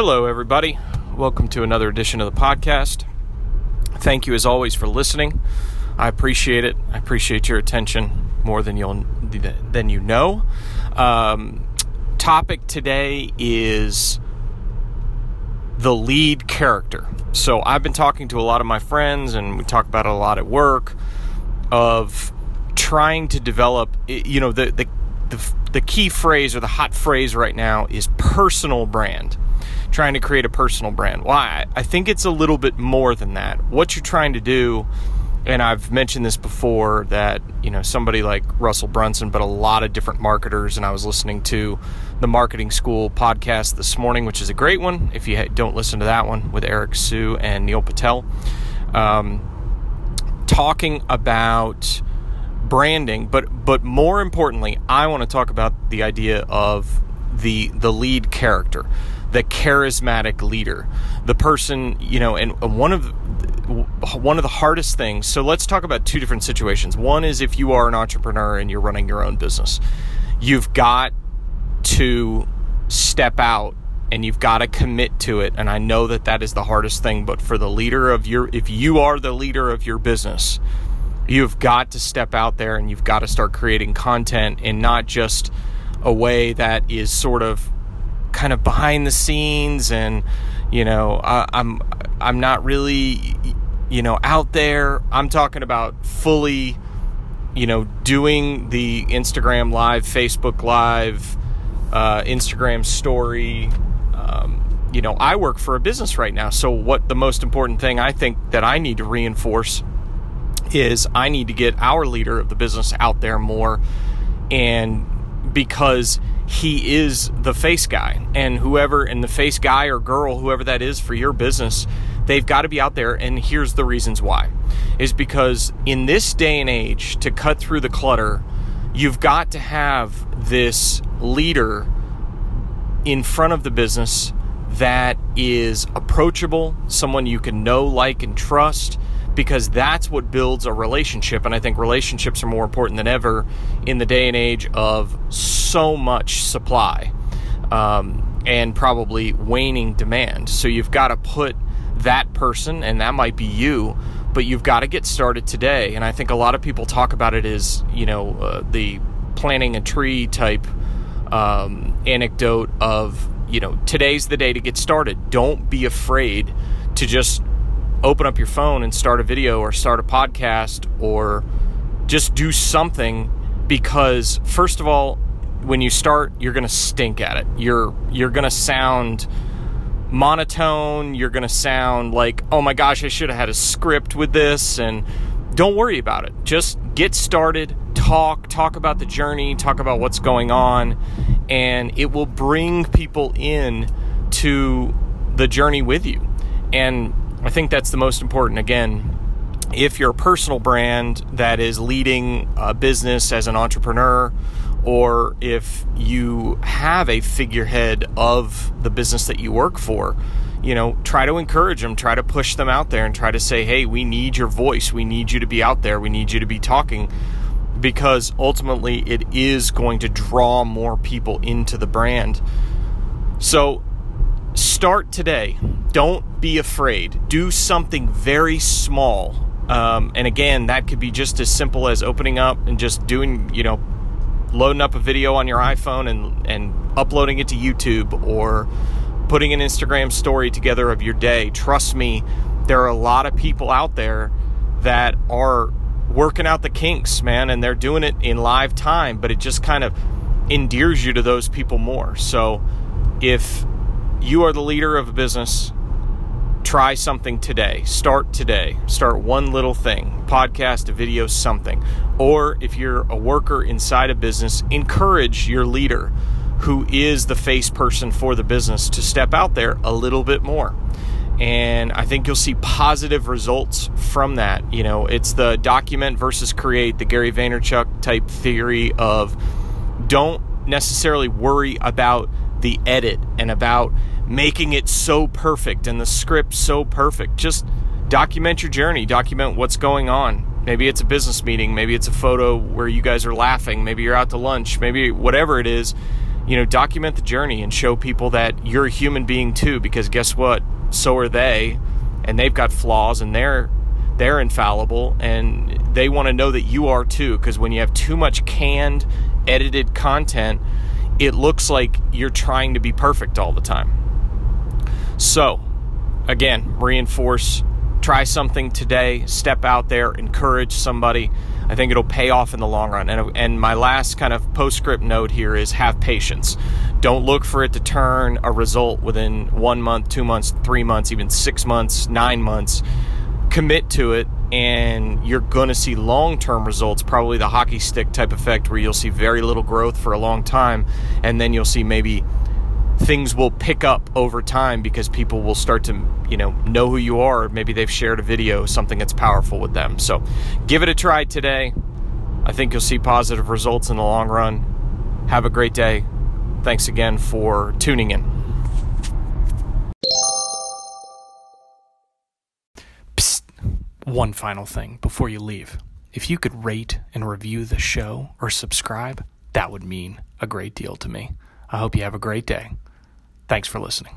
Hello, everybody. Welcome to another edition of the podcast. Thank you, as always, for listening. I appreciate it. I appreciate your attention more than you'll than you know. Um, topic today is the lead character. So I've been talking to a lot of my friends, and we talk about it a lot at work. Of trying to develop, you know, the the the, the key phrase or the hot phrase right now is personal brand trying to create a personal brand. Why? Well, I think it's a little bit more than that. What you're trying to do, and I've mentioned this before, that you know somebody like Russell Brunson, but a lot of different marketers, and I was listening to the Marketing School podcast this morning, which is a great one. If you don't listen to that one with Eric Siu and Neil Patel, um, talking about branding, but but more importantly, I want to talk about the idea of the the lead character the charismatic leader, the person, you know, and one of one of the hardest things. So let's talk about two different situations. One is if you are an entrepreneur and you're running your own business. You've got to step out and you've got to commit to it and I know that that is the hardest thing, but for the leader of your if you are the leader of your business, you've got to step out there and you've got to start creating content in not just a way that is sort of kind of behind the scenes and you know I, I'm I'm not really you know out there. I'm talking about fully you know doing the Instagram live, Facebook live, uh, Instagram story. Um, you know, I work for a business right now. So what the most important thing I think that I need to reinforce is I need to get our leader of the business out there more and because he is the face guy. And whoever and the face guy or girl whoever that is for your business they've got to be out there and here's the reasons why. Is because in this day and age to cut through the clutter you've got to have this leader in front of the business that is approachable someone you can know like and trust because that's what builds a relationship. And I think relationships are more important than ever in the day and age of so much supply um, and probably waning demand. So you've got to put that person, and that might be you, but you've got to get started today. And I think a lot of people talk about it as, you know, uh, the planting a tree type um, anecdote of, you know, today's the day to get started. Don't be afraid to just open up your phone and start a video or start a podcast or just do something because first of all when you start you're going to stink at it. You're you're going to sound monotone. You're going to sound like oh my gosh I should have had a script with this and don't worry about it. Just get started talk talk about the journey talk about what's going on and it will bring people in to the journey with you. And I think that's the most important. Again, if you're a personal brand that is leading a business as an entrepreneur, or if you have a figurehead of the business that you work for, you know, try to encourage them, try to push them out there, and try to say, hey, we need your voice. We need you to be out there. We need you to be talking because ultimately it is going to draw more people into the brand. So start today. Don't be afraid. Do something very small. Um, and again, that could be just as simple as opening up and just doing, you know, loading up a video on your iPhone and, and uploading it to YouTube or putting an Instagram story together of your day. Trust me, there are a lot of people out there that are working out the kinks, man, and they're doing it in live time, but it just kind of endears you to those people more. So if you are the leader of a business. Try something today. Start today. Start one little thing podcast, a video, something. Or if you're a worker inside a business, encourage your leader who is the face person for the business to step out there a little bit more. And I think you'll see positive results from that. You know, it's the document versus create, the Gary Vaynerchuk type theory of don't necessarily worry about the edit and about making it so perfect and the script so perfect. Just document your journey, document what's going on. Maybe it's a business meeting, maybe it's a photo where you guys are laughing, maybe you're out to lunch, maybe whatever it is. you know, document the journey and show people that you're a human being too, because guess what? So are they, and they've got flaws and they're they're infallible and they want to know that you are too because when you have too much canned edited content it looks like you're trying to be perfect all the time. So again reinforce try something today step out there encourage somebody. I think it'll pay off in the long run. And, and my last kind of postscript note here is have patience. Don't look for it to turn a result within one month two months three months even six months nine months. Commit to it and you're going to see long-term results probably the hockey stick type effect where you'll see very little growth for a long time and then you'll see maybe things will pick up over time because people will start to you know know who you are. Maybe they've shared a video something that's powerful with them. So give it a try today. I think you'll see positive results in the long run. Have a great day. Thanks again for tuning in one final thing before you leave. If you could rate and review the show or subscribe, that would mean a great deal to me. I hope you have a great day. Thanks for listening.